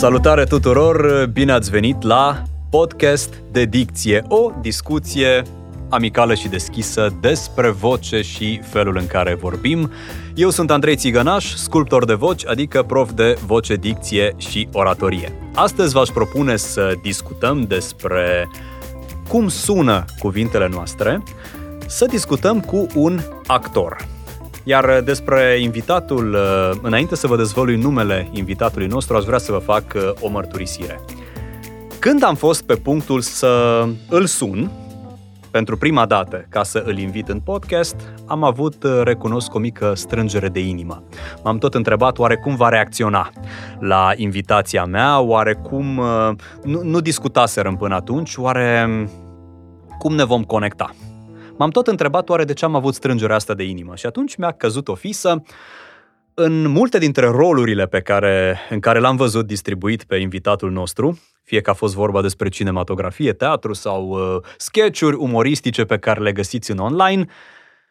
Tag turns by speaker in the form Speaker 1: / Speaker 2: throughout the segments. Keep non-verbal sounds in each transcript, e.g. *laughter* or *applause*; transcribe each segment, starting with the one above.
Speaker 1: Salutare tuturor, bine ați venit la podcast de dicție, o discuție amicală și deschisă despre voce și felul în care vorbim. Eu sunt Andrei Țigănaș, sculptor de voci, adică prof de voce, dicție și oratorie. Astăzi v-aș propune să discutăm despre cum sună cuvintele noastre, să discutăm cu un actor. Iar despre invitatul, înainte să vă dezvălui numele invitatului nostru, aș vrea să vă fac o mărturisire. Când am fost pe punctul să îl sun, pentru prima dată, ca să îl invit în podcast, am avut, recunosc, o mică strângere de inimă. M-am tot întrebat oare cum va reacționa la invitația mea, oare cum... Nu, nu discutaserăm până atunci, oare cum ne vom conecta. M-am tot întrebat oare de ce am avut strângerea asta de inimă și atunci mi-a căzut o fisă în multe dintre rolurile pe care, în care l-am văzut distribuit pe invitatul nostru, fie că a fost vorba despre cinematografie, teatru sau uh, sketch-uri umoristice pe care le găsiți în online,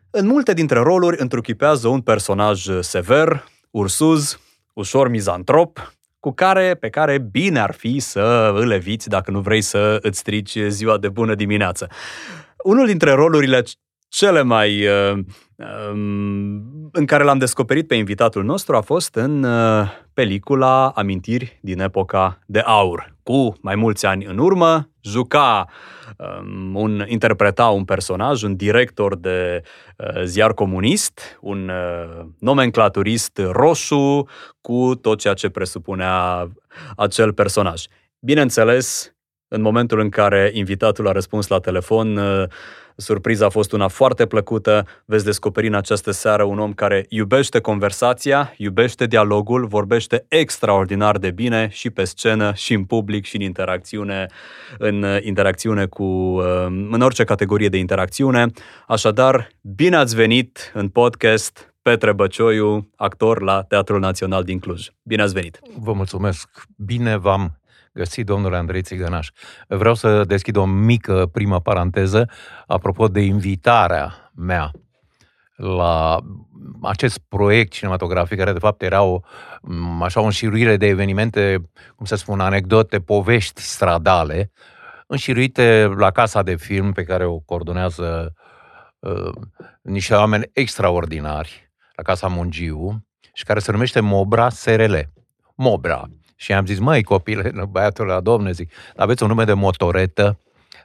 Speaker 1: în multe dintre roluri întruchipează un personaj sever, ursuz, ușor mizantrop, cu care, pe care bine ar fi să îl eviți dacă nu vrei să îți strici ziua de bună dimineață. Unul dintre rolurile cele mai uh, um, în care l-am descoperit pe invitatul nostru a fost în uh, pelicula Amintiri din epoca de aur. Cu mai mulți ani în urmă, juca um, un, interpreta un personaj, un director de uh, ziar comunist, un uh, nomenclaturist roșu cu tot ceea ce presupunea acel personaj. Bineînțeles, în momentul în care invitatul a răspuns la telefon, uh, surpriza a fost una foarte plăcută. Veți descoperi în această seară un om care iubește conversația, iubește dialogul, vorbește extraordinar de bine și pe scenă, și în public, și în interacțiune, în uh, interacțiune cu, uh, în orice categorie de interacțiune. Așadar, bine ați venit în podcast Petre Băcioiu, actor la Teatrul Național din Cluj. Bine ați venit!
Speaker 2: Vă mulțumesc! Bine v-am găsit, domnule Andrei Țigănaș. Vreau să deschid o mică primă paranteză apropo de invitarea mea la acest proiect cinematografic, care de fapt era o, așa o înșiruire de evenimente, cum să spun, anecdote, povești stradale, înșiruite la casa de film pe care o coordonează uh, niște oameni extraordinari, la Casa Mungiu, și care se numește Mobra SRL. Mobra, și am zis, măi, copile, băiatul la domne, zic, aveți un nume de motoretă?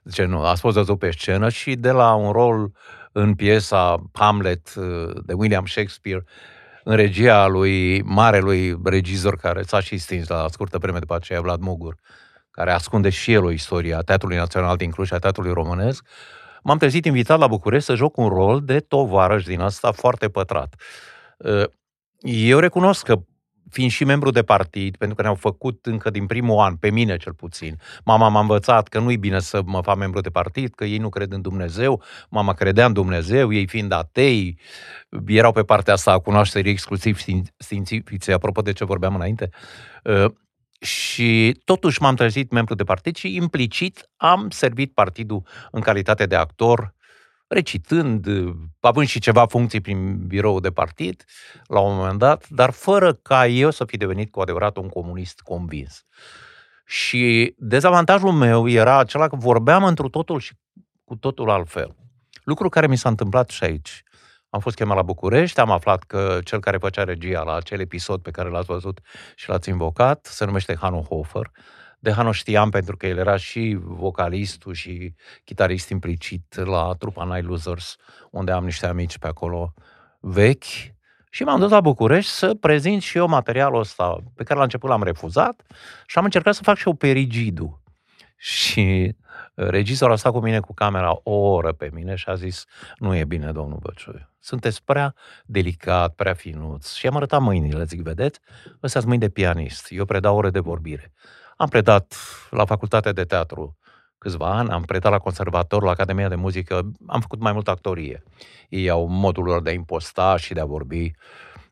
Speaker 2: Zice, nu, ați fost văzut pe scenă și de la un rol în piesa Hamlet uh, de William Shakespeare, în regia lui marelui regizor care s-a și stins la scurtă vreme după aceea, Vlad Mugur, care ascunde și el o istorie a Teatrului Național din Cluj și a Teatrului Românesc, m-am trezit invitat la București să joc un rol de tovarăș din asta foarte pătrat. Uh, eu recunosc că fiind și membru de partid, pentru că ne-au făcut încă din primul an, pe mine cel puțin. Mama m-a învățat că nu-i bine să mă fac membru de partid, că ei nu cred în Dumnezeu, mama credea în Dumnezeu, ei fiind atei, erau pe partea asta a cunoașterii exclusiv științifice, apropo de ce vorbeam înainte. Uh, și totuși m-am trezit membru de partid și implicit am servit partidul în calitate de actor recitând, având și ceva funcții prin birou de partid la un moment dat, dar fără ca eu să fi devenit cu adevărat un comunist convins. Și dezavantajul meu era acela că vorbeam într totul și cu totul altfel. Lucru care mi s-a întâmplat și aici. Am fost chemat la București, am aflat că cel care făcea regia la acel episod pe care l-ați văzut și l-ați invocat se numește Hanu Hofer de Hano știam pentru că el era și vocalistul și chitarist implicit la trupa Night Losers, unde am niște amici pe acolo vechi. Și m-am dus la București să prezint și eu materialul ăsta, pe care la început l-am refuzat și am încercat să fac și eu pe rigidu. Și regizorul a stat cu mine cu camera o oră pe mine și a zis, nu e bine, domnul Băcioi. Sunteți prea delicat, prea finuț. Și am arătat mâinile, zic, vedeți? Ăstea sunt mâini de pianist. Eu predau ore de vorbire. Am predat la facultatea de teatru câțiva ani, am predat la conservator, la Academia de Muzică, am făcut mai mult actorie. Ei au modul lor de a imposta și de a vorbi.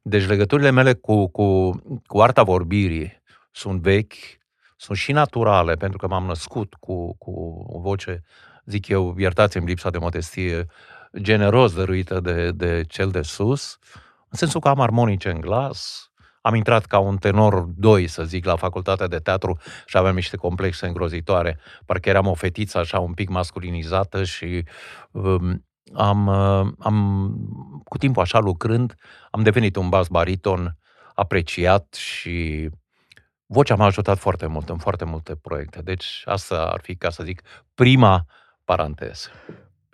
Speaker 2: Deci legăturile mele cu, cu, cu arta vorbirii sunt vechi, sunt și naturale, pentru că m-am născut cu, cu o voce, zic eu, iertați-mi lipsa de modestie, generos dăruită de, de cel de sus, în sensul că am armonice în glas, Am intrat ca un tenor 2, să zic, la facultatea de teatru și aveam niște complexe îngrozitoare. Parcă eram o fetiță așa un pic masculinizată și um, am, uh, am, cu timpul așa lucrând, am devenit un bas bariton apreciat și vocea m-a ajutat foarte mult în foarte multe proiecte. Deci asta ar fi, ca să zic, prima paranteză.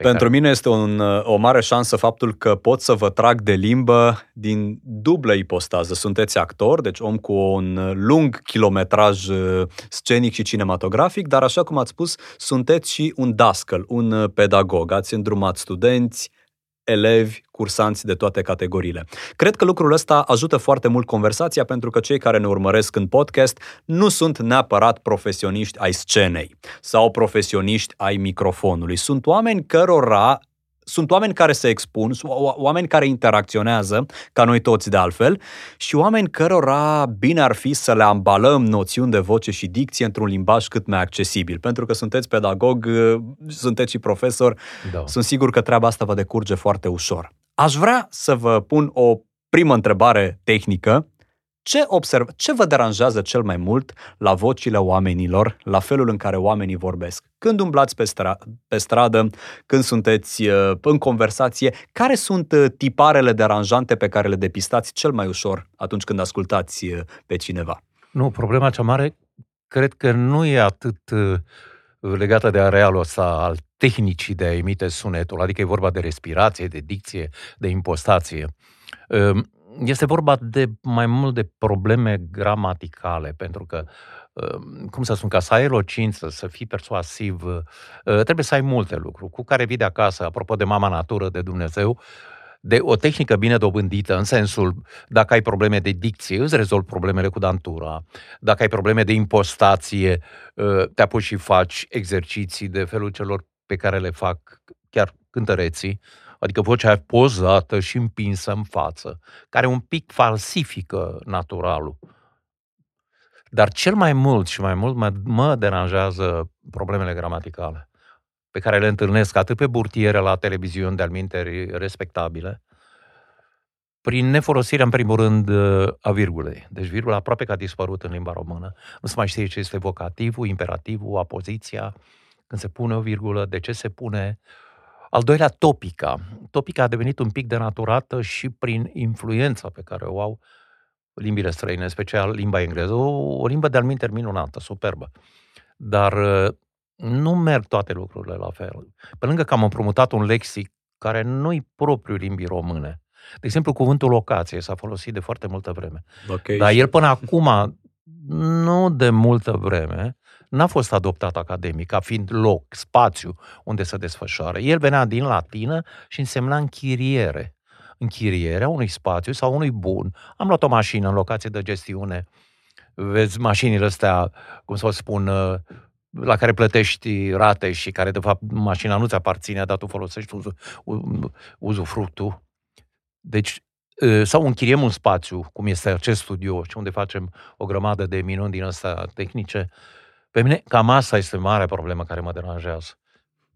Speaker 1: Pentru care... mine este un, o mare șansă faptul că pot să vă trag de limbă din dublă ipostază. Sunteți actor, deci om cu un lung kilometraj uh, scenic și cinematografic, dar așa cum ați spus, sunteți și un dascăl, un uh, pedagog. Ați îndrumat studenți, elevi, cursanți de toate categoriile. Cred că lucrul ăsta ajută foarte mult conversația pentru că cei care ne urmăresc în podcast nu sunt neapărat profesioniști ai scenei sau profesioniști ai microfonului. Sunt oameni cărora sunt oameni care se expun, oameni care interacționează, ca noi toți de altfel, și oameni cărora bine ar fi să le ambalăm noțiuni de voce și dicție într-un limbaj cât mai accesibil. Pentru că sunteți pedagog, sunteți și profesor, da. sunt sigur că treaba asta vă decurge foarte ușor. Aș vrea să vă pun o primă întrebare tehnică ce, observ, ce vă deranjează cel mai mult la vocile oamenilor, la felul în care oamenii vorbesc? Când umblați pe, stra- pe stradă, când sunteți uh, în conversație, care sunt uh, tiparele deranjante pe care le depistați cel mai ușor atunci când ascultați uh, pe cineva?
Speaker 2: Nu, problema cea mare cred că nu e atât legată de arealul ăsta al tehnicii de a emite sunetul, adică e vorba de respirație, de dicție, de impostație. Um, este vorba de mai mult de probleme gramaticale, pentru că, uh, cum să spun, ca să ai elocință, să fii persuasiv, uh, trebuie să ai multe lucruri cu care vii de acasă, apropo de mama natură, de Dumnezeu, de o tehnică bine dobândită, în sensul, dacă ai probleme de dicție, îți rezolvi problemele cu dantura, dacă ai probleme de impostație, uh, te apuci și faci exerciții de felul celor pe care le fac chiar cântăreții, adică vocea pozată și împinsă în față, care un pic falsifică naturalul. Dar cel mai mult și mai mult mă, mă deranjează problemele gramaticale, pe care le întâlnesc atât pe burtiere la televiziuni de alminteri respectabile, prin nefolosirea, în primul rând, a virgulei. Deci virgula aproape că a dispărut în limba română. Nu se mai știe ce este vocativul, imperativul, apoziția, când se pune o virgulă, de ce se pune uh, al doilea, topica. Topica a devenit un pic denaturată și prin influența pe care o au limbile străine, în special limba engleză. O, o limbă de-al minunată, superbă. Dar uh, nu merg toate lucrurile la fel. Pe lângă că am împrumutat un lexic care nu-i propriu limbii române. De exemplu, cuvântul locație s-a folosit de foarte multă vreme. Okay. Dar el până acum, nu de multă vreme, n-a fost adoptat academic ca fiind loc, spațiu unde să desfășoare. El venea din latină și însemna închiriere. Închirierea unui spațiu sau unui bun. Am luat o mașină în locație de gestiune. Vezi mașinile astea, cum să o spun, uh, la care plătești rate și care, de fapt, mașina nu ți aparține, dar tu folosești uzul, fructul. Deci, uh, sau închiriem un spațiu, cum este acest studio și unde facem o grămadă de minuni din astea tehnice, pe mine cam asta este mare problemă care mă deranjează.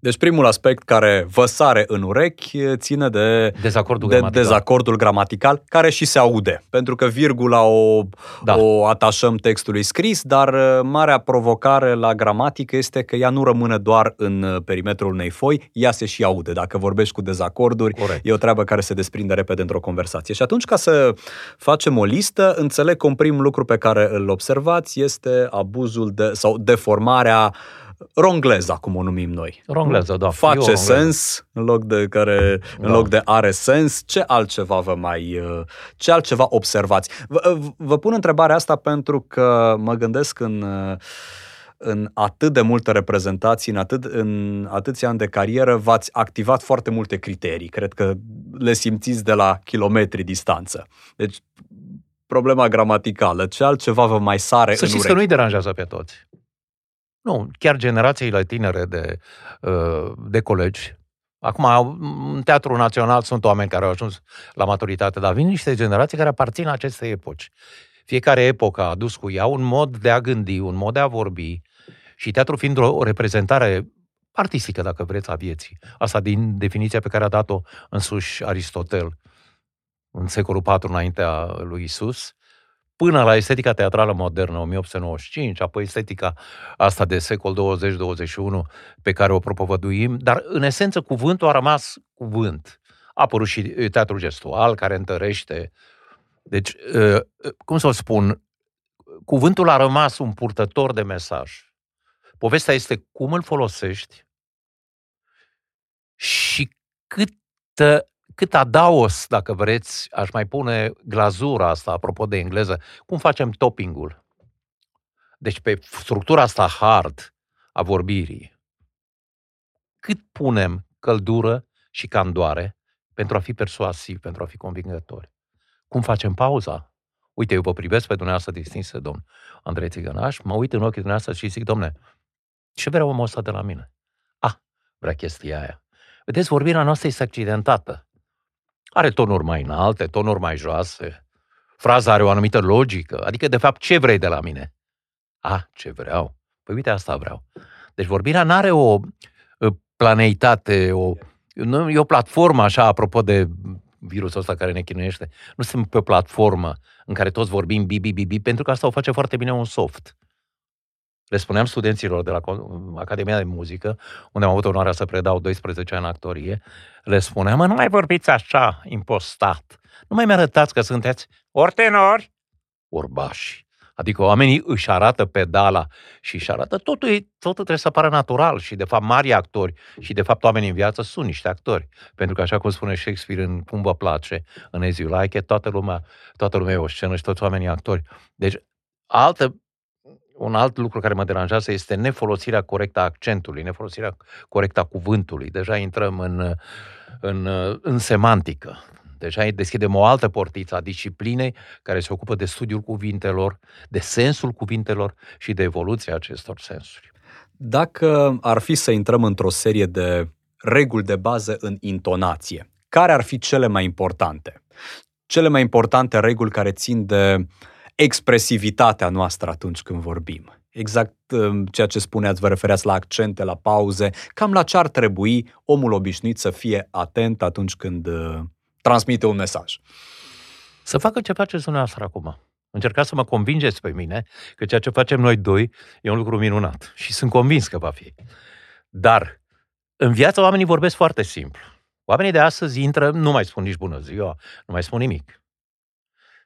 Speaker 1: Deci primul aspect care vă sare în urechi ține de
Speaker 2: dezacordul,
Speaker 1: de
Speaker 2: gramatical.
Speaker 1: dezacordul gramatical, care și se aude. Pentru că virgula o, da. o atașăm textului scris, dar uh, marea provocare la gramatică este că ea nu rămâne doar în uh, perimetrul unei foi, ea se și aude. Dacă vorbești cu dezacorduri, Corect. e o treabă care se desprinde repede într-o conversație. Și atunci, ca să facem o listă, înțeleg că un prim lucru pe care îl observați este abuzul de, sau deformarea rongleza, cum o numim noi.
Speaker 2: Rongleza, da.
Speaker 1: Face sens în loc de care, da. în loc de are sens. Ce altceva vă mai, uh, ce altceva observați? Vă, uh, vă pun întrebarea asta pentru că mă gândesc în uh, în atât de multe reprezentații, în, atât, în atâția ani de carieră, v-ați activat foarte multe criterii. Cred că le simțiți de la kilometri distanță. Deci, problema gramaticală, ce altceva vă mai sare
Speaker 2: Să
Speaker 1: în
Speaker 2: știți
Speaker 1: urechi?
Speaker 2: că nu-i deranjează pe toți. Nu, chiar generațiile tinere de, uh, de colegi. Acum, în Teatrul Național sunt oameni care au ajuns la maturitate, dar vin niște generații care aparțin acestei epoci. Fiecare epocă a adus cu ea un mod de a gândi, un mod de a vorbi și teatru fiind o reprezentare artistică, dacă vreți, a vieții. Asta din definiția pe care a dat-o însuși Aristotel în secolul IV înaintea lui Isus. Până la estetica teatrală modernă 1895, apoi estetica asta de secol 20-21 pe care o propovăduim, dar în esență cuvântul a rămas cuvânt. A apărut și teatrul gestual care întărește. Deci, cum să o spun, cuvântul a rămas un purtător de mesaj. Povestea este cum îl folosești și cât cât adaos, dacă vreți, aș mai pune glazura asta, apropo de engleză, cum facem toppingul? Deci pe structura asta hard a vorbirii, cât punem căldură și candoare pentru a fi persuasiv, pentru a fi convingători? Cum facem pauza? Uite, eu vă privesc pe dumneavoastră distinsă, domn Andrei Țigănaș, mă uit în ochii dumneavoastră și zic, domne, ce vrea omul ăsta de la mine? Ah, vrea chestia aia. Vedeți, vorbirea noastră este accidentată. Are tonuri mai înalte, tonuri mai joase. Fraza are o anumită logică. Adică, de fapt, ce vrei de la mine? A, ce vreau? Păi uite, asta vreau. Deci vorbirea nu are o planeitate, o, nu, e o platformă așa, apropo de virusul ăsta care ne chinuiește. Nu suntem pe o platformă în care toți vorbim bibi, bibi, pentru că asta o face foarte bine un soft. Le spuneam studenților de la Academia de Muzică, unde am avut onoarea să predau 12 ani actorie, le spuneam, mă, nu mai vorbiți așa, impostat. Nu mai mi-arătați că sunteți ori tenori, ori bași. Adică oamenii își arată pedala și își arată totul, totul trebuie să pară natural și de fapt mari actori și de fapt oamenii în viață sunt niște actori. Pentru că așa cum spune Shakespeare în Cum vă place, în As You Like It, toată lumea, toată lumea e o scenă și toți oamenii actori. Deci altă un alt lucru care mă deranjează este nefolosirea corectă a accentului, nefolosirea corectă a cuvântului. Deja intrăm în, în, în semantică. Deja deschidem o altă portiță a disciplinei care se ocupă de studiul cuvintelor, de sensul cuvintelor și de evoluția acestor sensuri.
Speaker 1: Dacă ar fi să intrăm într-o serie de reguli de bază în intonație, care ar fi cele mai importante? Cele mai importante reguli care țin de uh, expresivitatea noastră atunci când vorbim. Exact um, ceea ce spuneați, vă refereați la accente, la pauze, cam la ce ar trebui omul obișnuit să fie atent atunci când uh, transmite un mesaj.
Speaker 2: Să facă ce faceți dumneavoastră acum. Încercați să mă convingeți pe mine că ceea ce facem noi doi e un lucru minunat și sunt convins că va fi. Dar în viață oamenii vorbesc foarte simplu. Oamenii de astăzi intră, nu mai spun nici bună ziua, nu mai spun nimic.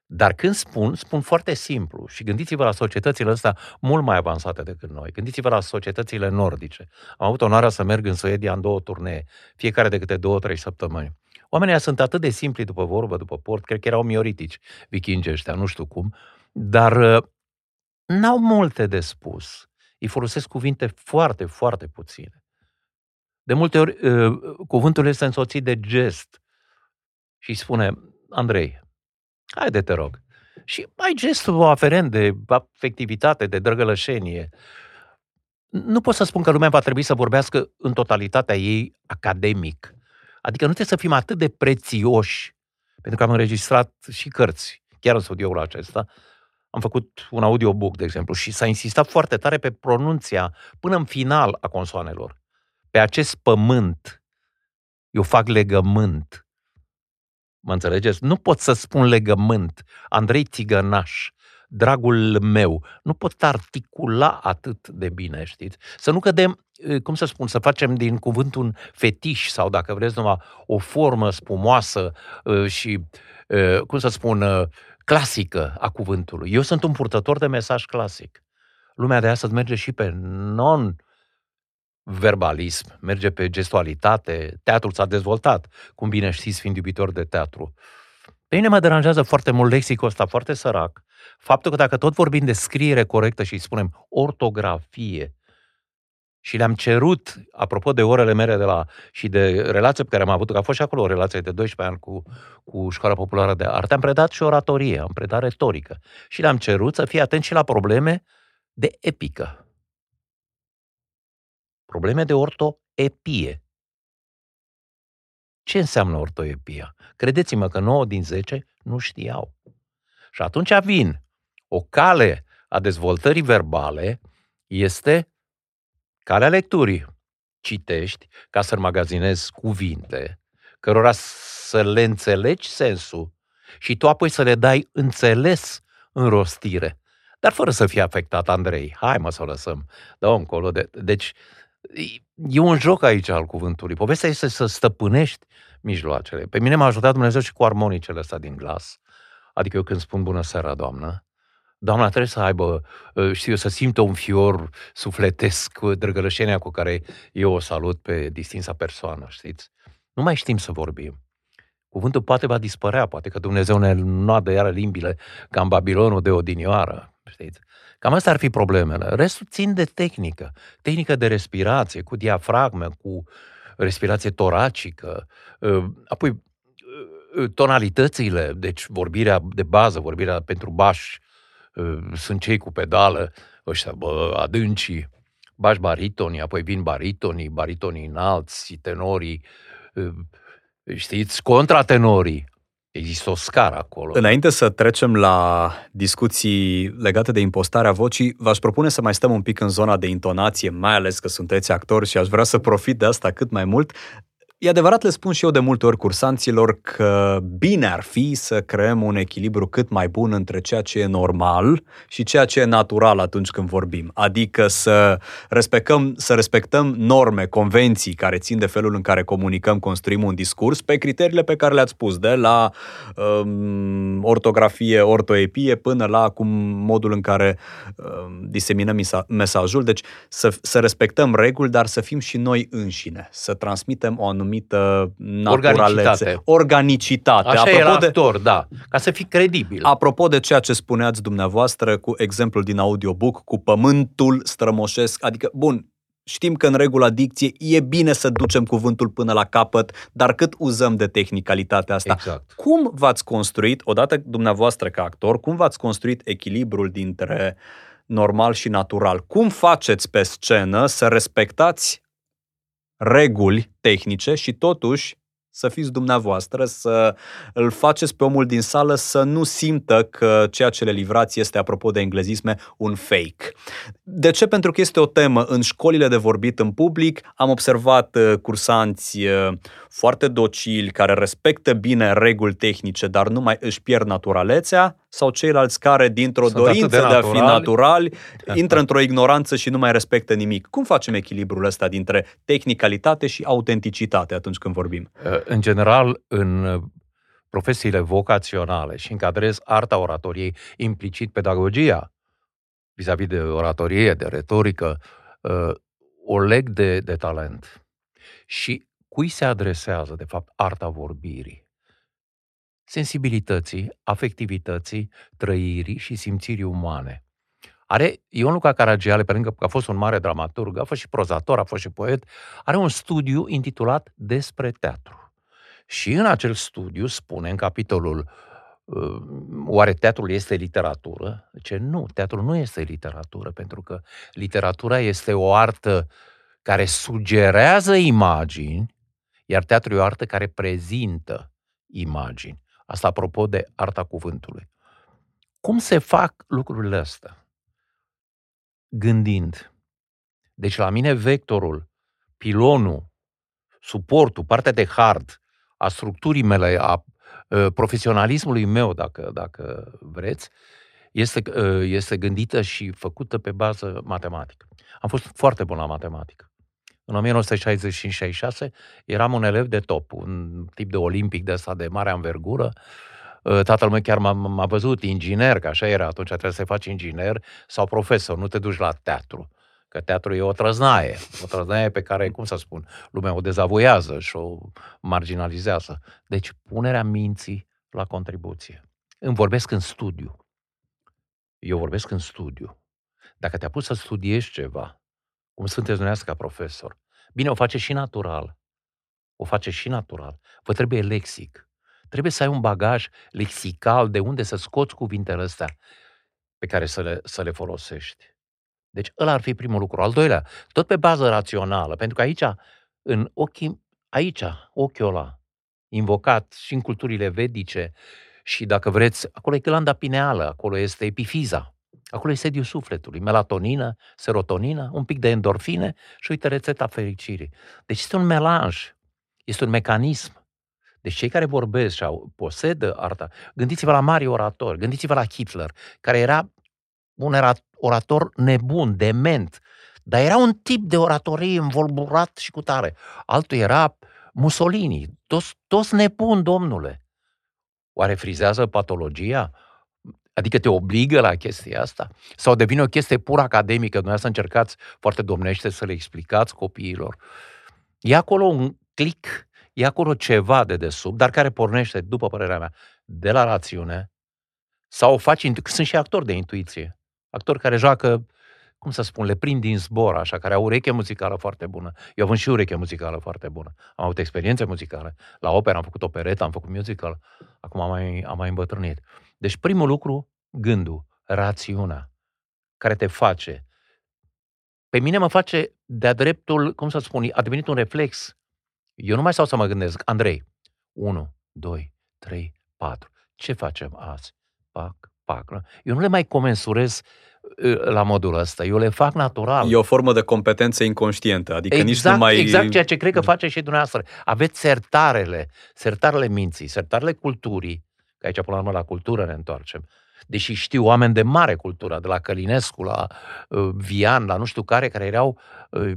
Speaker 2: Dar când spun, spun foarte simplu și gândiți-vă la societățile astea mult mai avansate decât noi. Gândiți-vă la societățile nordice. Am avut onoarea să merg în Suedia în două turnee, fiecare de câte două, trei săptămâni. Oamenii sunt atât de simpli după vorbă, după port, cred că erau mioritici, vikingi ăștia, nu știu cum, dar uh, n-au multe de spus. Îi folosesc cuvinte foarte, foarte puține. De multe ori, uh, cuvântul este însoțit de gest și îi spune, Andrei, Haide, te rog. Și ai gestul aferent de afectivitate, de drăgălășenie. Nu pot să spun că lumea va trebui să vorbească în totalitatea ei academic. Adică nu trebuie să fim atât de prețioși, pentru că am înregistrat și cărți, chiar în studioul acesta. Am făcut un audiobook, de exemplu, și s-a insistat foarte tare pe pronunția până în final a consoanelor. Pe acest pământ eu fac legământ Mă înțelegeți? Nu pot să spun legământ. Andrei Țigănaș, dragul meu, nu pot articula atât de bine, știți? Să nu cădem, cum să spun, să facem din cuvânt un fetiș sau, dacă vreți, numai o formă spumoasă și, cum să spun, clasică a cuvântului. Eu sunt un purtător de mesaj clasic. Lumea de astăzi merge și pe non verbalism, merge pe gestualitate, teatrul s-a dezvoltat, cum bine știți, fiind iubitor de teatru. Pe mine mă deranjează foarte mult lexicul ăsta, foarte sărac. Faptul că dacă tot vorbim de scriere corectă și spunem ortografie, și le-am cerut, apropo de orele mele de la, și de relație pe care am avut, că a fost și acolo o relație de 12 ani cu, cu Școala Populară de Arte, am predat și oratorie, am predat retorică. Și le-am cerut să fie atent și la probleme de epică probleme de ortoepie. Ce înseamnă ortoepia? Credeți-mă că 9 din 10 nu știau. Și atunci vin. O cale a dezvoltării verbale este calea lecturii. Citești ca să magazinezi cuvinte, cărora să le înțelegi sensul și tu apoi să le dai înțeles înrostire. Dar fără să fie afectat Andrei. Hai mă să o lăsăm. Da, încolo. De, deci, e un joc aici al cuvântului. Povestea este să stăpânești mijloacele. Pe mine m-a ajutat Dumnezeu și cu armonicele astea din glas. Adică eu când spun bună seara, doamnă, doamna trebuie să aibă, ă, știu eu, să simtă un fior sufletesc, drăgălășenia cu care eu o salut pe distinsa persoană, știți? Nu mai știm să vorbim. Cuvântul poate va dispărea, poate că Dumnezeu ne noadă iară limbile ca în Babilonul de odinioară, știți? Cam asta ar fi problemele. Restul țin de tehnică. Tehnică de respirație, cu diafragmă, cu respirație toracică, ă, apoi ă, tonalitățile, deci vorbirea de bază, vorbirea pentru baș, ă, sunt cei cu pedală, ăștia, bă, adâncii, bași baritonii, apoi vin baritonii, baritonii înalți, tenorii, știți, contratenorii. Există o scară acolo.
Speaker 1: Înainte să trecem la discuții legate de impostarea vocii, v-aș propune să mai stăm un pic în zona de intonație, mai ales că sunteți actori și aș vrea să profit de asta cât mai mult. E adevărat, le spun și eu de multe ori cursanților că bine ar fi să creăm un echilibru cât mai bun între ceea ce e normal și ceea ce e natural atunci când vorbim. Adică să respectăm, să respectăm norme, convenții care țin de felul în care comunicăm, construim un discurs pe criteriile pe care le-ați spus, de la um, ortografie, ortoepie, până la cum modul în care um, diseminăm mesajul. Deci să, să respectăm reguli, dar să fim și noi înșine, să transmitem o anumită anumită naturalețe. Organicitate.
Speaker 2: Așa Apropo e actor, de, da. Ca să fii credibil.
Speaker 1: Apropo de ceea ce spuneați dumneavoastră cu exemplul din audiobook, cu pământul strămoșesc, adică, bun, Știm că în regula dicție e bine să ducem cuvântul până la capăt, dar cât uzăm de tehnicalitatea asta?
Speaker 2: Exact.
Speaker 1: Cum v-ați construit, odată dumneavoastră ca actor, cum v-ați construit echilibrul dintre normal și natural? Cum faceți pe scenă să respectați reguli tehnice și totuși să fiți dumneavoastră, să îl faceți pe omul din sală să nu simtă că ceea ce le livrați este, apropo de englezisme, un fake. De ce? Pentru că este o temă în școlile de vorbit în public. Am observat uh, cursanți uh, foarte docili, care respectă bine reguli tehnice, dar nu mai își pierd naturalețea, sau ceilalți care, dintr-o Sunt dorință de, de a fi naturali, *laughs* intră într-o ignoranță și nu mai respectă nimic. Cum facem echilibrul ăsta dintre tehnicalitate și autenticitate atunci când vorbim?
Speaker 2: Uh, în general, în uh, profesiile vocaționale și încadrez arta oratoriei, implicit pedagogia, vis-a-vis de oratorie, de retorică, uh, o leg de, de talent. Și cui se adresează, de fapt, arta vorbirii? Sensibilității, afectivității, trăirii și simțirii umane. Are Ion Luca Caragiale, pe lângă că a fost un mare dramaturg, a fost și prozator, a fost și poet, are un studiu intitulat Despre teatru. Și în acel studiu spune în capitolul uh, Oare teatrul este literatură? Ce nu, teatrul nu este literatură, pentru că literatura este o artă care sugerează imagini, iar teatrul e o artă care prezintă imagini. Asta apropo de arta cuvântului. Cum se fac lucrurile astea? Gândind. Deci la mine vectorul, pilonul, suportul, partea de hard a structurii mele, a ă, profesionalismului meu, dacă, dacă vreți, este, ă, este gândită și făcută pe bază matematică. Am fost foarte bun la matematică. În 1965-66 eram un elev de top, un tip de olimpic de asta de mare anvergură. Ă, tatăl meu chiar m-a, m-a văzut inginer, că așa era atunci, trebuie să faci inginer sau profesor, nu te duci la teatru. Că teatru e o trăznaie, o trăznaie pe care, cum să spun, lumea o dezavoiază și o marginalizează. Deci punerea minții la contribuție. Îmi vorbesc în studiu. Eu vorbesc în studiu. Dacă te-a pus să studiezi ceva, cum sunteți dumneavoastră ca profesor. Bine, o face și natural. O face și natural. Vă trebuie lexic. Trebuie să ai un bagaj lexical de unde să scoți cuvintele astea pe care să le, să le folosești. Deci ăla ar fi primul lucru. Al doilea, tot pe bază rațională, pentru că aici, în ochii, aici, ochiul ăla, invocat și în culturile vedice, și dacă vreți, acolo e glanda pineală, acolo este epifiza. Acolo e sediul sufletului, melatonină, serotonină, un pic de endorfine și uite rețeta fericirii. Deci este un melanj, este un mecanism. Deci cei care vorbesc și au, posedă arta, gândiți-vă la mari oratori, gândiți-vă la Hitler, care era un orator nebun, dement, dar era un tip de oratorie învolburat și cu tare. Altul era Mussolini, toți, toți nebuni, domnule. Oare frizează patologia? Adică te obligă la chestia asta? Sau devine o chestie pur academică? Dumneavoastră încercați foarte domnește să le explicați copiilor. E acolo un click, e acolo ceva de desubt, dar care pornește, după părerea mea, de la rațiune, sau o faci, sunt și actori de intuiție, actori care joacă, cum să spun, le prind din zbor, așa, care au ureche muzicală foarte bună. Eu având și ureche muzicală foarte bună. Am avut experiențe muzicale. La opera am făcut operetă, am făcut musical. Acum am mai, am mai îmbătrânit. Deci primul lucru, gândul, rațiunea, care te face. Pe mine mă face de-a dreptul, cum să spun, a devenit un reflex. Eu nu mai stau să mă gândesc. Andrei, 1, 2, 3, 4. Ce facem azi? Pac, pac. Eu nu le mai comensurez la modul ăsta. Eu le fac natural.
Speaker 1: E o formă de competență inconștientă, adică
Speaker 2: exact,
Speaker 1: nici nu mai...
Speaker 2: Exact ceea ce cred că face și dumneavoastră. Aveți sertarele, sertarele minții, sertarele culturii, că aici până la urmă la cultură ne întoarcem, deși știu oameni de mare cultură, de la Călinescu, la uh, Vian, la nu știu care, care erau, uh,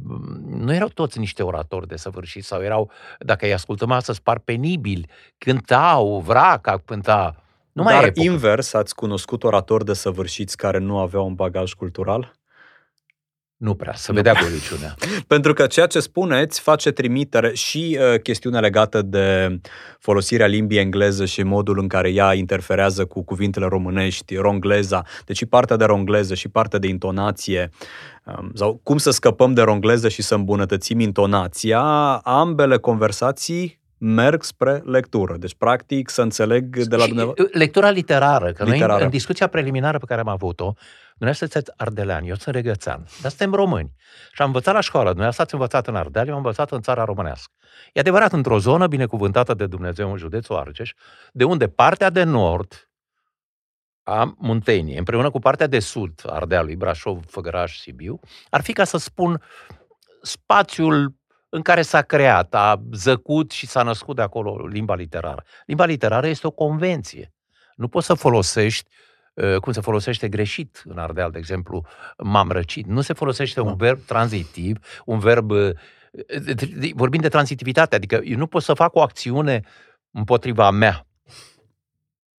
Speaker 2: nu erau toți niște oratori de săvârșit, sau erau, dacă îi ascultăm astăzi, par penibili, cântau, vraca, cânta,
Speaker 1: nu mai Dar invers, ați cunoscut oratori de săvârșiți care nu aveau un bagaj cultural?
Speaker 2: Nu prea, să vedea goliciunea. *laughs*
Speaker 1: Pentru că ceea ce spuneți face trimitere și uh, chestiunea legată de folosirea limbii engleză și modul în care ea interferează cu cuvintele românești, rongleza, deci și partea de rongleză și partea de intonație, um, sau cum să scăpăm de rongleză și să îmbunătățim intonația, ambele conversații merg spre lectură. Deci, practic, să înțeleg de la dumneavoastră...
Speaker 2: Uh, lectura literară, că literară. noi, în discuția preliminară pe care am avut-o, dumneavoastră sunteți ardeleani, eu sunt regățean, dar suntem români. Și am învățat la școală, dumneavoastră ați învățat în Ardeal, eu am învățat în țara românească. E adevărat, într-o zonă binecuvântată de Dumnezeu în județul Argeș, de unde partea de nord a Munteniei, împreună cu partea de sud a Ardealului, Brașov, Făgăraș, Sibiu, ar fi, ca să spun, spațiul în care s-a creat, a zăcut și s-a născut de acolo limba literară. Limba literară este o convenție. Nu poți să folosești uh, cum se folosește greșit în Ardeal, de exemplu, m-am răcit. Nu se folosește un verb tranzitiv, un verb uh, vorbim de tranzitivitate, adică eu nu pot să fac o acțiune împotriva mea.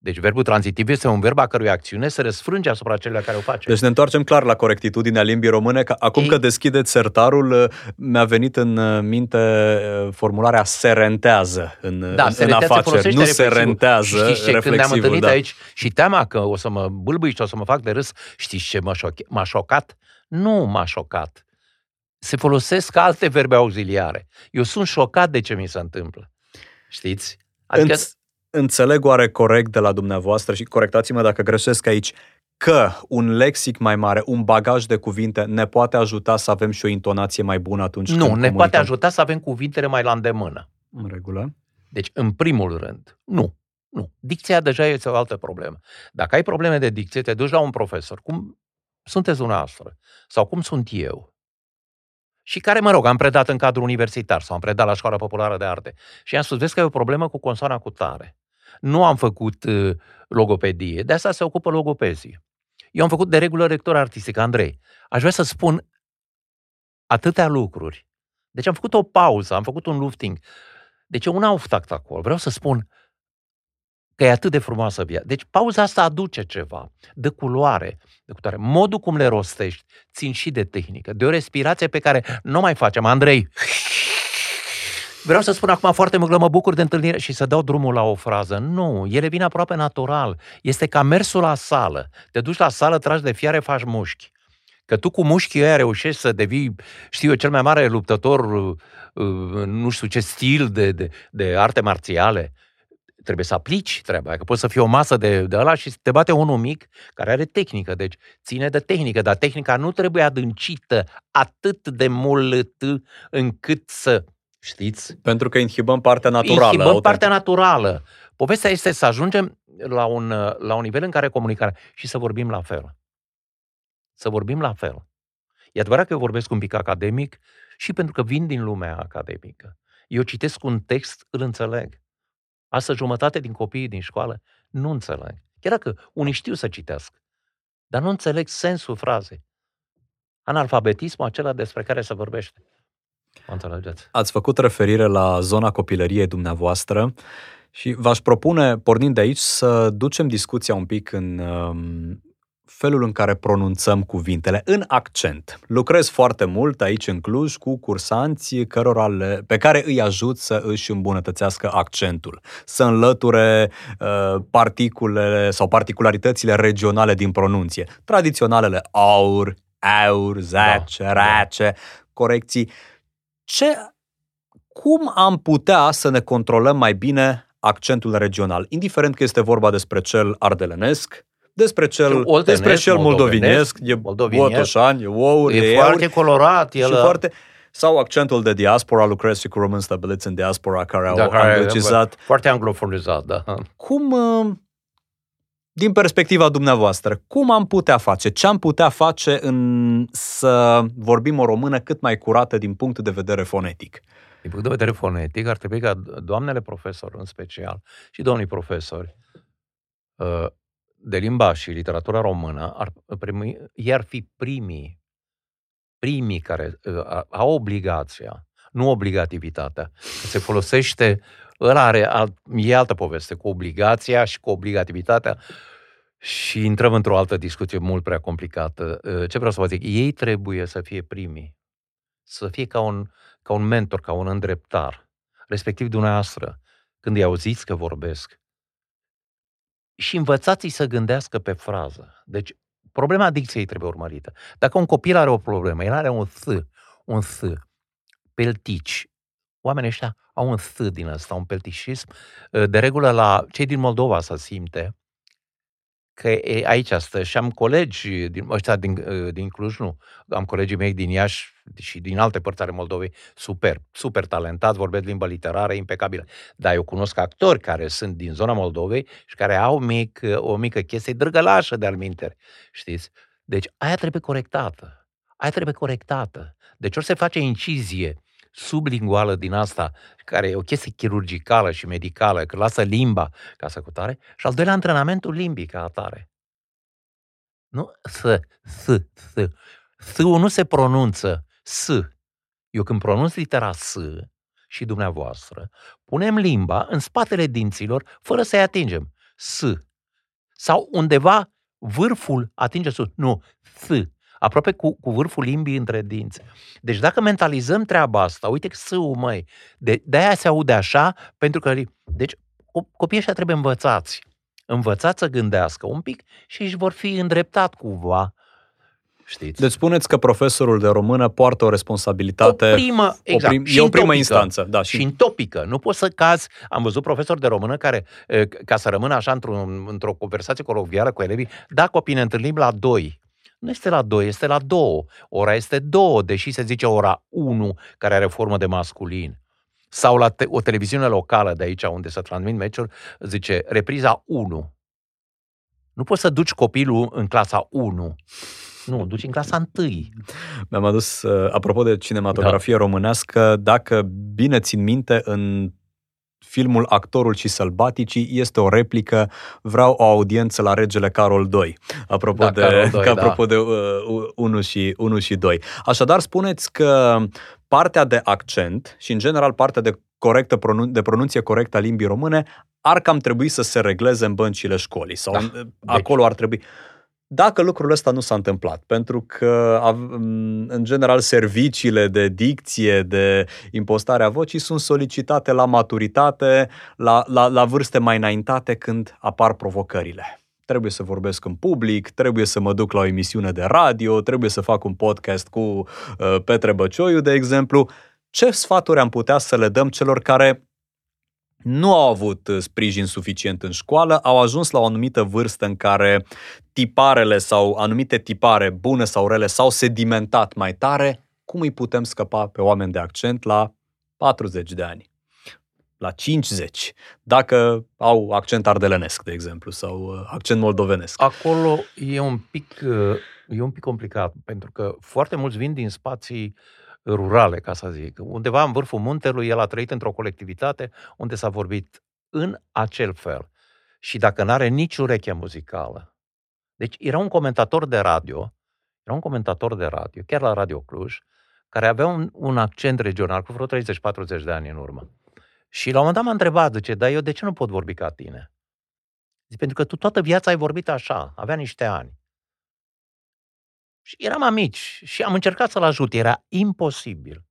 Speaker 2: Deci verbul tranzitiv este un verb a cărui acțiune se răsfrânge asupra celor care o face.
Speaker 1: Deci ne întoarcem clar la corectitudinea limbii române. Că acum Ei... că deschideți sertarul, uh, mi-a venit în uh, minte uh, formularea se rentează în,
Speaker 2: da,
Speaker 1: în, în afaceri. Nu se rentează
Speaker 2: Știți ce, când ne-am întâlnit da. aici și teama că o să mă bâlbâi și o să mă fac de râs, știți ce m-a, șoc- m-a șocat? Nu m-a șocat. Se folosesc alte verbe auxiliare. Eu sunt șocat de ce mi se întâmplă. Știți?
Speaker 1: Adică... Înț- înțeleg oare corect de la dumneavoastră și corectați-mă dacă greșesc aici, că un lexic mai mare, un bagaj de cuvinte ne poate ajuta să avem și o intonație mai bună atunci
Speaker 2: nu,
Speaker 1: când
Speaker 2: Nu, ne
Speaker 1: comunicăm?
Speaker 2: poate ajuta să avem cuvintele mai la îndemână.
Speaker 1: În regulă.
Speaker 2: Deci, în primul rând, nu. Nu. Dicția deja este o altă problemă. Dacă ai probleme de dicție, te duci la un profesor, cum sunteți dumneavoastră, sau cum sunt eu, și care, mă rog, am predat în cadrul universitar sau am predat la școala populară de arte. Și am spus, vezi că e o problemă cu consoana cu tare. Nu am făcut uh, logopedie, de asta se ocupă logopezii. Eu am făcut de regulă lectură artistică, Andrei. Aș vrea să spun atâtea lucruri. Deci am făcut o pauză, am făcut un lufting. Deci eu un auftact acolo. Vreau să spun că e atât de frumoasă viața. Deci pauza asta aduce ceva, de culoare, de culoare. Modul cum le rostești țin și de tehnică, de o respirație pe care nu mai facem. Andrei, Vreau să spun acum foarte mult, mă bucur de întâlnire și să dau drumul la o frază. Nu, ele vin aproape natural. Este ca mersul la sală. Te duci la sală, tragi de fiare, faci mușchi. Că tu cu mușchii ăia reușești să devii, știu eu, cel mai mare luptător, uh, uh, nu știu ce stil de, de, de arte marțiale. Trebuie să aplici treaba, că poți să fii o masă de, de ăla și te bate unul mic care are tehnică, deci ține de tehnică, dar tehnica nu trebuie adâncită atât de mult încât să Știți?
Speaker 1: Pentru că inhibăm partea naturală.
Speaker 2: Inhibăm autentic. partea naturală. Povestea este să ajungem la un, la un nivel în care comunicarea și să vorbim la fel. Să vorbim la fel. E adevărat că eu vorbesc un pic academic și pentru că vin din lumea academică. Eu citesc un text, îl înțeleg. Asta jumătate din copiii din școală nu înțeleg. Chiar dacă unii știu să citească, dar nu înțeleg sensul frazei. Analfabetismul acela despre care se vorbește. O înțelegeți?
Speaker 1: Ați făcut referire la zona copilăriei dumneavoastră și v-aș propune, pornind de aici, să ducem discuția un pic în um, felul în care pronunțăm cuvintele, în accent. Lucrez foarte mult aici în Cluj cu cursanți cărora le, pe care îi ajut să își îmbunătățească accentul, să înlăture uh, particulele sau particularitățile regionale din pronunție, tradiționalele aur, aur, zace, da, race, da. corecții. Ce, cum am putea să ne controlăm mai bine accentul regional, indiferent că este vorba despre cel ardelenesc, despre cel, Oltenesc, despre cel moldovenesc, e botoșan, e ou,
Speaker 2: e, e foarte el, colorat. El,
Speaker 1: și foarte, sau accentul de diaspora, lucrez și cu români stabiliți în diaspora care au da, anglicizat.
Speaker 2: Foarte anglofonizat, da.
Speaker 1: Cum, uh, din perspectiva dumneavoastră, cum am putea face, ce am putea face în să vorbim o română cât mai curată din punct de vedere fonetic?
Speaker 2: Din punct de vedere fonetic, ar trebui ca doamnele profesori în special și domnii profesori uh, de limba și literatura română ar primi, iar fi primii, primii care uh, au obligația, nu obligativitatea, că se folosește, ăla are, alt, e altă poveste, cu obligația și cu obligativitatea și intrăm într-o altă discuție mult prea complicată. Uh, ce vreau să vă zic? Ei trebuie să fie primii, să fie ca un, ca un mentor, ca un îndreptar, respectiv dumneavoastră, când îi auziți că vorbesc, și învățați să gândească pe frază. Deci, problema dicției trebuie urmărită. Dacă un copil are o problemă, el are un th, un th, peltici, oamenii ăștia au un th din ăsta, un peltișism. De regulă, la cei din Moldova să simte că e, aici stă și am colegi din, ăștia din, ă, din Cluj, nu, am colegii mei din Iași și din alte părți ale Moldovei, super, super talentați, vorbesc limba literară, impecabilă. Dar eu cunosc actori care sunt din zona Moldovei și care au mic, o mică chestie drăgălașă de alminteri, știți? Deci aia trebuie corectată. Aia trebuie corectată. Deci ori se face incizie sublinguală din asta, care e o chestie chirurgicală și medicală, că lasă limba ca să cutare, și al doilea antrenamentul limbii ca atare. Nu s, s, s. s nu se pronunță s. Eu când pronunț litera s și dumneavoastră, punem limba în spatele dinților fără să-i atingem. S. Sau undeva vârful atinge sus. Nu, s aproape cu, cu vârful limbii între dinți. Deci dacă mentalizăm treaba asta, uite că sâul, măi, de, de-aia se aude așa, pentru că... Deci copiii ăștia trebuie învățați. Învățați să gândească un pic și își vor fi îndreptat cumva Știți?
Speaker 1: Deci spuneți că profesorul de română poartă o responsabilitate.
Speaker 2: O primă, exact. O prim,
Speaker 1: e o primă topică, instanță. Da,
Speaker 2: și... și în topică. Nu poți să cazi. Am văzut profesori de română care, ca să rămână așa într-o, într-o conversație colovială cu elevii, da, copii, ne întâlnim la 2 nu este la 2, este la 2. Ora este 2, deși se zice ora 1, care are formă de masculin. Sau la te- o televiziune locală de aici, unde se transmit meciuri, zice repriza 1. Nu poți să duci copilul în clasa 1. Nu, duci în clasa 1.
Speaker 1: Mi-am adus, uh, apropo de cinematografie da. românească, dacă bine țin minte, în filmul Actorul și Sălbaticii este o replică Vreau o audiență la regele Carol II. Apropo da, de, Carol II, *laughs* apropo da. de uh, 1, și, 1 și 2. Așadar, spuneți că partea de accent și, în general, partea de, corectă, de pronunție corectă a limbii române ar cam trebui să se regleze în băncile școlii sau da. acolo deci. ar trebui dacă lucrul ăsta nu s-a întâmplat, pentru că, în general, serviciile de dicție, de impostare a vocii sunt solicitate la maturitate, la, la, la vârste mai înaintate când apar provocările. Trebuie să vorbesc în public, trebuie să mă duc la o emisiune de radio, trebuie să fac un podcast cu uh, Petre Băcioiu, de exemplu. Ce sfaturi am putea să le dăm celor care nu au avut uh, sprijin suficient în școală, au ajuns la o anumită vârstă în care tiparele sau anumite tipare, bune sau rele, s-au sedimentat mai tare, cum îi putem scăpa pe oameni de accent la 40 de ani? La 50, dacă au accent ardelenesc, de exemplu, sau uh, accent moldovenesc.
Speaker 2: Acolo e un pic, uh, e un pic complicat, pentru că foarte mulți vin din spații uh, rurale, ca să zic. Undeva în vârful muntelui, el a trăit într-o colectivitate unde s-a vorbit în acel fel. Și dacă nu are nici ureche muzicală. Deci era un comentator de radio, era un comentator de radio, chiar la Radio Cluj, care avea un, un accent regional cu vreo 30-40 de ani în urmă. Și la un moment dat m-a întrebat, zice, dar eu de ce nu pot vorbi ca tine? Zic, pentru că tu toată viața ai vorbit așa, avea niște ani. Și eram amici și am încercat să-l ajut. Era imposibil.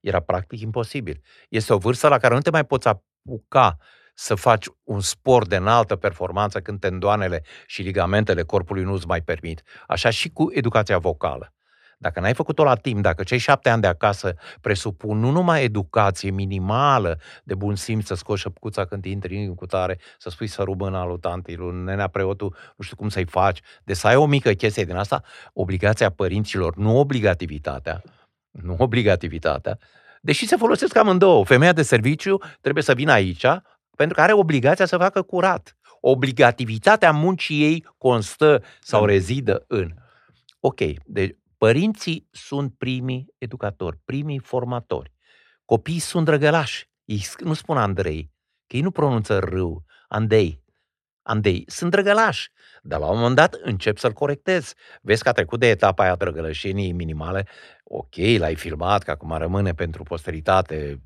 Speaker 2: Era practic imposibil. Este o vârstă la care nu te mai poți apuca să faci un sport de înaltă performanță când tendoanele și ligamentele corpului nu-ți mai permit. Așa și cu educația vocală. Dacă n-ai făcut-o la timp, dacă cei șapte ani de acasă presupun nu numai educație minimală de bun simț, să scoți șăpcuța când intri în cutare, să spui să rubă în lui tanti, lui nenea preotul, nu știu cum să-i faci, de să ai o mică chestie din asta, obligația părinților, nu obligativitatea, nu obligativitatea, deși se folosesc amândouă. Femeia de serviciu trebuie să vină aici pentru că are obligația să facă curat. Obligativitatea muncii ei constă sau da. rezidă în. Ok, deci Părinții sunt primii educatori, primii formatori. Copiii sunt drăgălași. Ei nu spun Andrei, că ei nu pronunță râu, Andei. Andei, sunt drăgălași. Dar la un moment dat încep să-l corectez. Vezi că a trecut de etapa aia drăgălășenii minimale. Ok, l-ai filmat, că acum rămâne pentru posteritate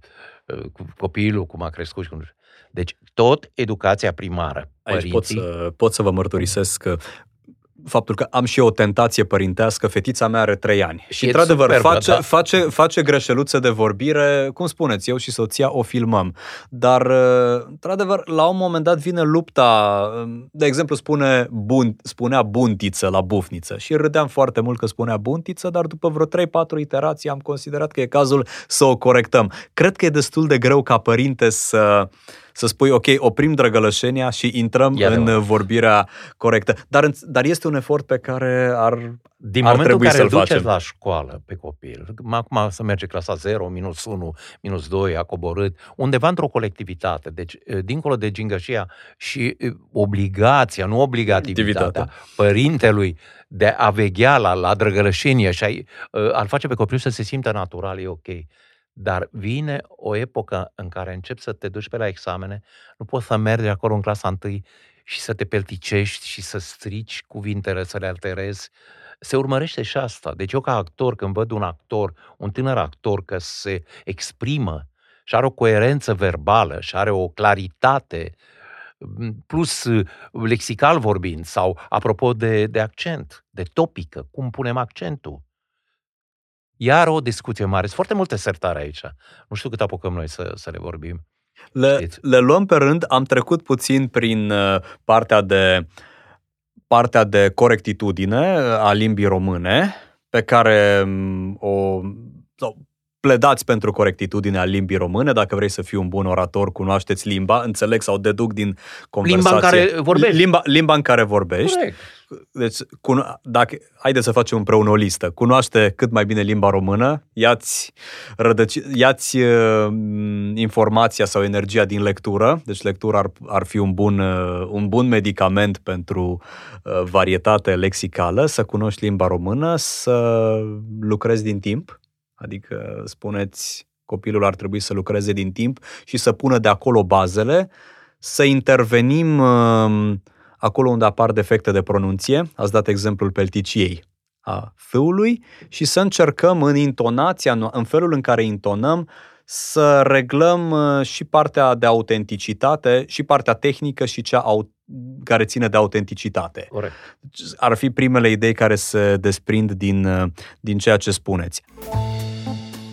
Speaker 2: uh, copilul, cum a crescut. Deci tot educația primară.
Speaker 1: Aici părinții... pot, să, pot să vă mărturisesc că faptul că am și eu o tentație părintească, fetița mea are trei ani. Și, într-adevăr, superbă, face, da. face, face greșeluțe de vorbire, cum spuneți, eu și soția o filmăm. Dar, uh, într-adevăr, la un moment dat vine lupta, um, de exemplu, spune bun, spunea buntiță la bufniță și râdeam foarte mult că spunea buntiță, dar după vreo 3-4 iterații am considerat că e cazul să o corectăm. Cred că e destul de greu ca părinte să să spui, ok, oprim drăgălășenia și intrăm Iar în eu. vorbirea corectă. Dar, dar este un efort pe care ar,
Speaker 2: Din
Speaker 1: ar
Speaker 2: momentul
Speaker 1: trebui
Speaker 2: în care
Speaker 1: să-l
Speaker 2: facem. la școală pe copil, acum să merge clasa 0, minus 1, minus 2, a coborât, undeva într-o colectivitate, deci dincolo de gingășia și obligația, nu obligativitatea părintelui de a veghea la, la drăgălășenie și a, ar face pe copil să se simtă natural, e ok. Dar vine o epocă în care începi să te duci pe la examene, nu poți să mergi acolo în clasa întâi și să te pelticești și să strici cuvintele, să le alterezi. Se urmărește și asta. Deci eu ca actor, când văd un actor, un tânăr actor că se exprimă și are o coerență verbală și are o claritate, plus lexical vorbind, sau apropo de, de accent, de topică, cum punem accentul, iar o discuție mare. Sunt foarte multe sertare aici. Nu știu cât apucăm noi să, să le vorbim.
Speaker 1: Le, le luăm pe rând. Am trecut puțin prin uh, partea de partea de corectitudine uh, a limbii române, pe care um, o sau, pledați pentru corectitudinea limbii române, dacă vrei să fii un bun orator, cunoașteți limba, înțeleg sau deduc din conversație.
Speaker 2: Limba în care vorbești.
Speaker 1: Limba, limba în care vorbești.
Speaker 2: Corect.
Speaker 1: Deci, cuno- dacă, haideți să facem împreună o listă. Cunoaște cât mai bine limba română, iați, rădăci, iați uh, informația sau energia din lectură, deci lectura ar, ar fi un bun, uh, un bun medicament pentru uh, varietate lexicală, să cunoști limba română, să lucrezi din timp, adică spuneți copilul ar trebui să lucreze din timp și să pună de acolo bazele, să intervenim uh, acolo unde apar defecte de pronunție, ați dat exemplul pelticiei a fâului și să încercăm în intonația, în felul în care intonăm, să reglăm uh, și partea de autenticitate, și partea tehnică și cea au, care ține de autenticitate.
Speaker 2: Corect.
Speaker 1: Ar fi primele idei care se desprind din, uh, din ceea ce spuneți.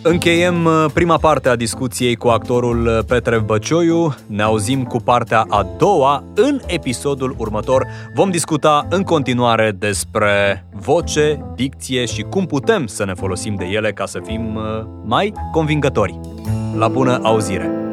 Speaker 1: Încheiem uh, prima parte a discuției cu actorul uh, Petre Băcioiu. Ne auzim cu partea a doua în episodul următor. Vom discuta în continuare despre voce, dicție și cum putem să ne folosim de ele ca să fim uh, mai convingători. La bună auzire!